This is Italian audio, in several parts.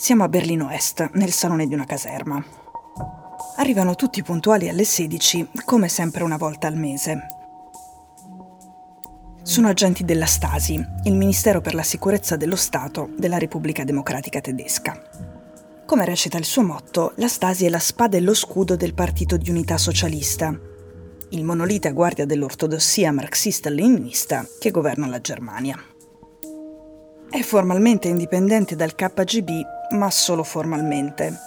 Siamo a Berlino Est, nel salone di una caserma. Arrivano tutti puntuali alle 16, come sempre una volta al mese. Sono agenti della Stasi, il Ministero per la Sicurezza dello Stato della Repubblica Democratica Tedesca. Come recita il suo motto, la Stasi è la spada e lo scudo del Partito di Unità Socialista, il monolite a guardia dell'ortodossia marxista-leninista che governa la Germania. È formalmente indipendente dal KGB ma solo formalmente.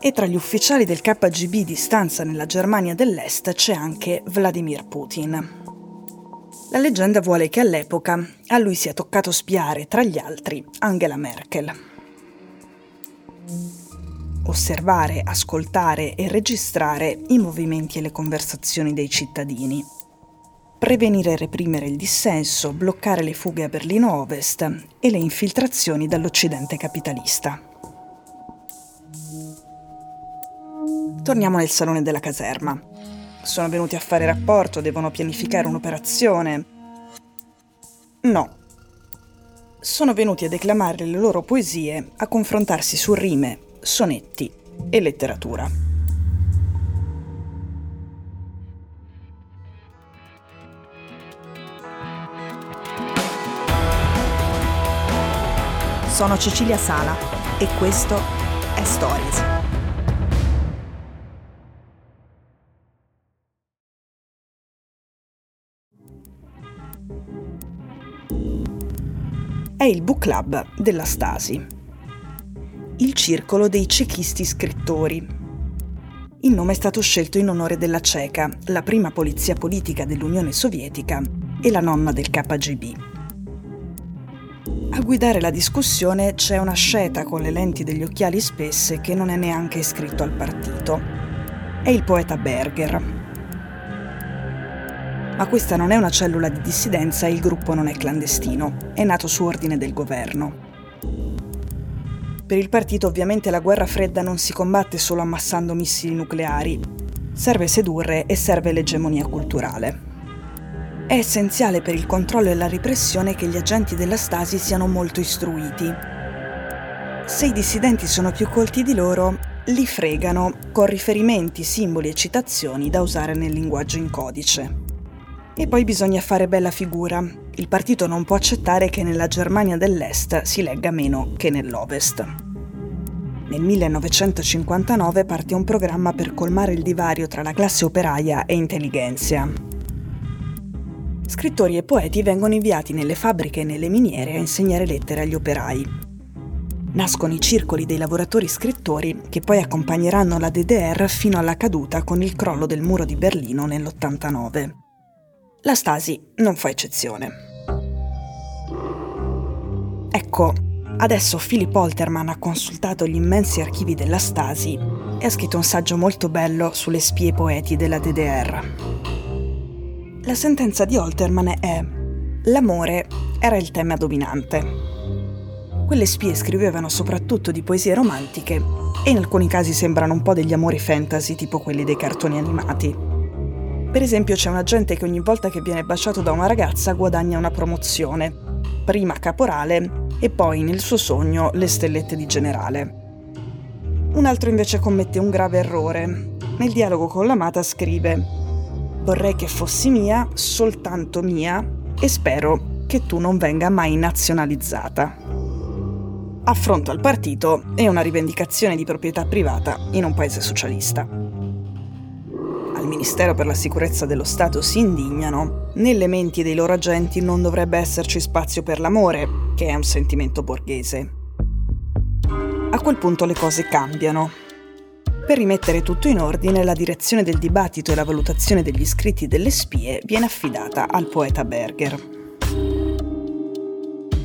E tra gli ufficiali del KGB di stanza nella Germania dell'Est c'è anche Vladimir Putin. La leggenda vuole che all'epoca a lui sia toccato spiare, tra gli altri, Angela Merkel. Osservare, ascoltare e registrare i movimenti e le conversazioni dei cittadini. Prevenire e reprimere il dissenso, bloccare le fughe a Berlino Ovest e le infiltrazioni dall'Occidente capitalista. Torniamo nel salone della caserma. Sono venuti a fare rapporto, devono pianificare un'operazione. No. Sono venuti a declamare le loro poesie, a confrontarsi su rime, sonetti e letteratura. Sono Cecilia Sala e questo è Stories. È il book club della Stasi, il circolo dei cechisti scrittori. Il nome è stato scelto in onore della Ceca, la prima polizia politica dell'Unione Sovietica e la nonna del KGB. Guidare la discussione c'è una sceta con le lenti degli occhiali spesse che non è neanche iscritto al partito. È il poeta Berger. Ma questa non è una cellula di dissidenza e il gruppo non è clandestino, è nato su ordine del governo. Per il partito ovviamente la guerra fredda non si combatte solo ammassando missili nucleari, serve sedurre e serve l'egemonia culturale. È essenziale per il controllo e la repressione che gli agenti della Stasi siano molto istruiti. Se i dissidenti sono più colti di loro, li fregano con riferimenti, simboli e citazioni da usare nel linguaggio in codice. E poi bisogna fare bella figura. Il partito non può accettare che nella Germania dell'Est si legga meno che nell'Ovest. Nel 1959 parte un programma per colmare il divario tra la classe operaia e intelligenzia, scrittori e poeti vengono inviati nelle fabbriche e nelle miniere a insegnare lettere agli operai. Nascono i circoli dei lavoratori scrittori che poi accompagneranno la DDR fino alla caduta con il crollo del muro di Berlino nell'89. La Stasi non fa eccezione. Ecco, adesso Philip Holterman ha consultato gli immensi archivi della Stasi e ha scritto un saggio molto bello sulle spie poeti della DDR. La sentenza di Holterman è L'amore era il tema dominante. Quelle spie scrivevano soprattutto di poesie romantiche e in alcuni casi sembrano un po' degli amori fantasy tipo quelli dei cartoni animati. Per esempio c'è un agente che ogni volta che viene baciato da una ragazza guadagna una promozione, prima caporale e poi nel suo sogno le stellette di generale. Un altro invece commette un grave errore. Nel dialogo con l'amata scrive Vorrei che fossi mia, soltanto mia, e spero che tu non venga mai nazionalizzata. Affronto al partito e una rivendicazione di proprietà privata in un paese socialista. Al Ministero per la Sicurezza dello Stato si indignano, nelle menti dei loro agenti non dovrebbe esserci spazio per l'amore, che è un sentimento borghese. A quel punto le cose cambiano per rimettere tutto in ordine, la direzione del dibattito e la valutazione degli scritti delle spie viene affidata al poeta Berger.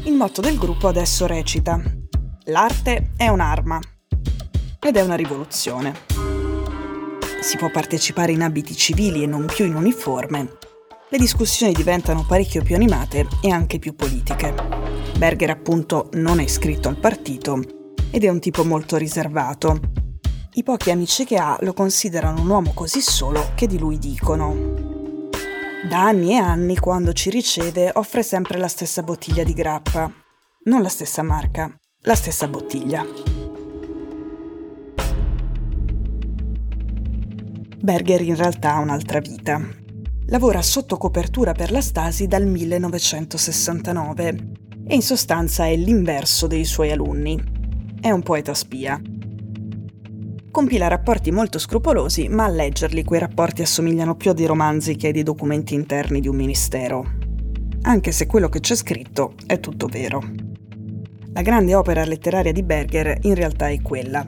Il motto del gruppo adesso recita L'arte è un'arma ed è una rivoluzione. Si può partecipare in abiti civili e non più in uniforme. Le discussioni diventano parecchio più animate e anche più politiche. Berger appunto non è iscritto al partito ed è un tipo molto riservato, i pochi amici che ha lo considerano un uomo così solo che di lui dicono. Da anni e anni, quando ci riceve, offre sempre la stessa bottiglia di grappa. Non la stessa marca, la stessa bottiglia. Berger in realtà ha un'altra vita. Lavora sotto copertura per la Stasi dal 1969 e in sostanza è l'inverso dei suoi alunni. È un poeta spia. Compila rapporti molto scrupolosi, ma a leggerli quei rapporti assomigliano più a dei romanzi che ai dei documenti interni di un ministero. Anche se quello che c'è scritto è tutto vero. La grande opera letteraria di Berger in realtà è quella,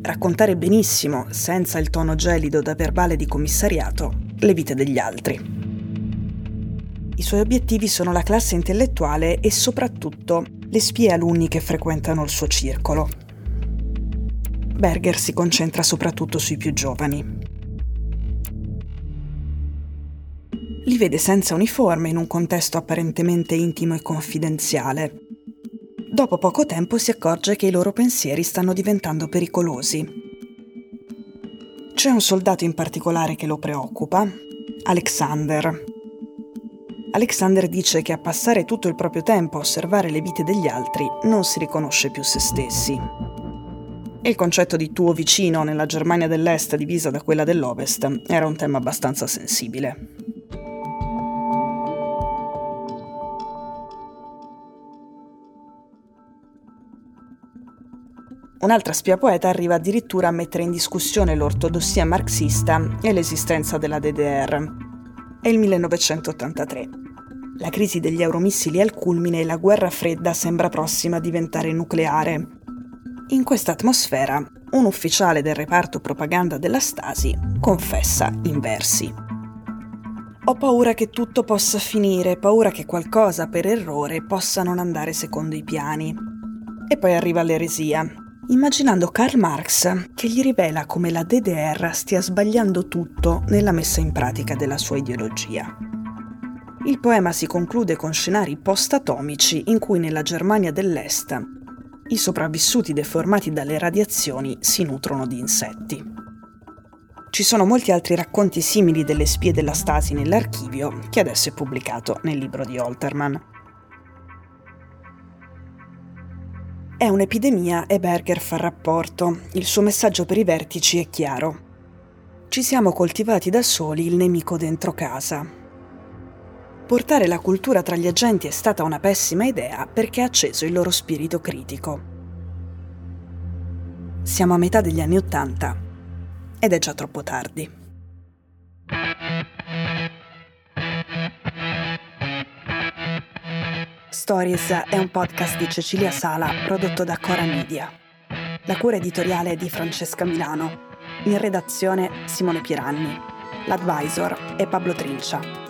raccontare benissimo, senza il tono gelido da verbale di commissariato, le vite degli altri. I suoi obiettivi sono la classe intellettuale e soprattutto le spie alunni che frequentano il suo circolo. Berger si concentra soprattutto sui più giovani. Li vede senza uniforme in un contesto apparentemente intimo e confidenziale, Dopo poco tempo si accorge che i loro pensieri stanno diventando pericolosi. C'è un soldato in particolare che lo preoccupa, Alexander. Alexander dice che a passare tutto il proprio tempo a osservare le vite degli altri non si riconosce più se stessi. Il concetto di tuo vicino nella Germania dell'Est divisa da quella dell'Ovest era un tema abbastanza sensibile. Un'altra spia poeta arriva addirittura a mettere in discussione l'ortodossia marxista e l'esistenza della DDR. È il 1983. La crisi degli euromissili è al culmine e la guerra fredda sembra prossima a diventare nucleare. In questa atmosfera, un ufficiale del reparto propaganda della Stasi confessa in versi. Ho paura che tutto possa finire, paura che qualcosa per errore possa non andare secondo i piani. E poi arriva l'eresia, immaginando Karl Marx che gli rivela come la DDR stia sbagliando tutto nella messa in pratica della sua ideologia. Il poema si conclude con scenari post-atomici in cui nella Germania dell'Est i sopravvissuti deformati dalle radiazioni si nutrono di insetti. Ci sono molti altri racconti simili delle spie della Stasi nell'archivio, che adesso è pubblicato nel libro di Holterman. È un'epidemia e Berger fa rapporto. Il suo messaggio per i vertici è chiaro. Ci siamo coltivati da soli il nemico dentro casa. Portare la cultura tra gli agenti è stata una pessima idea perché ha acceso il loro spirito critico. Siamo a metà degli anni Ottanta ed è già troppo tardi. Stories è un podcast di Cecilia Sala prodotto da Cora Media. La cura editoriale è di Francesca Milano. In redazione Simone Piranni. L'advisor è Pablo Trincia.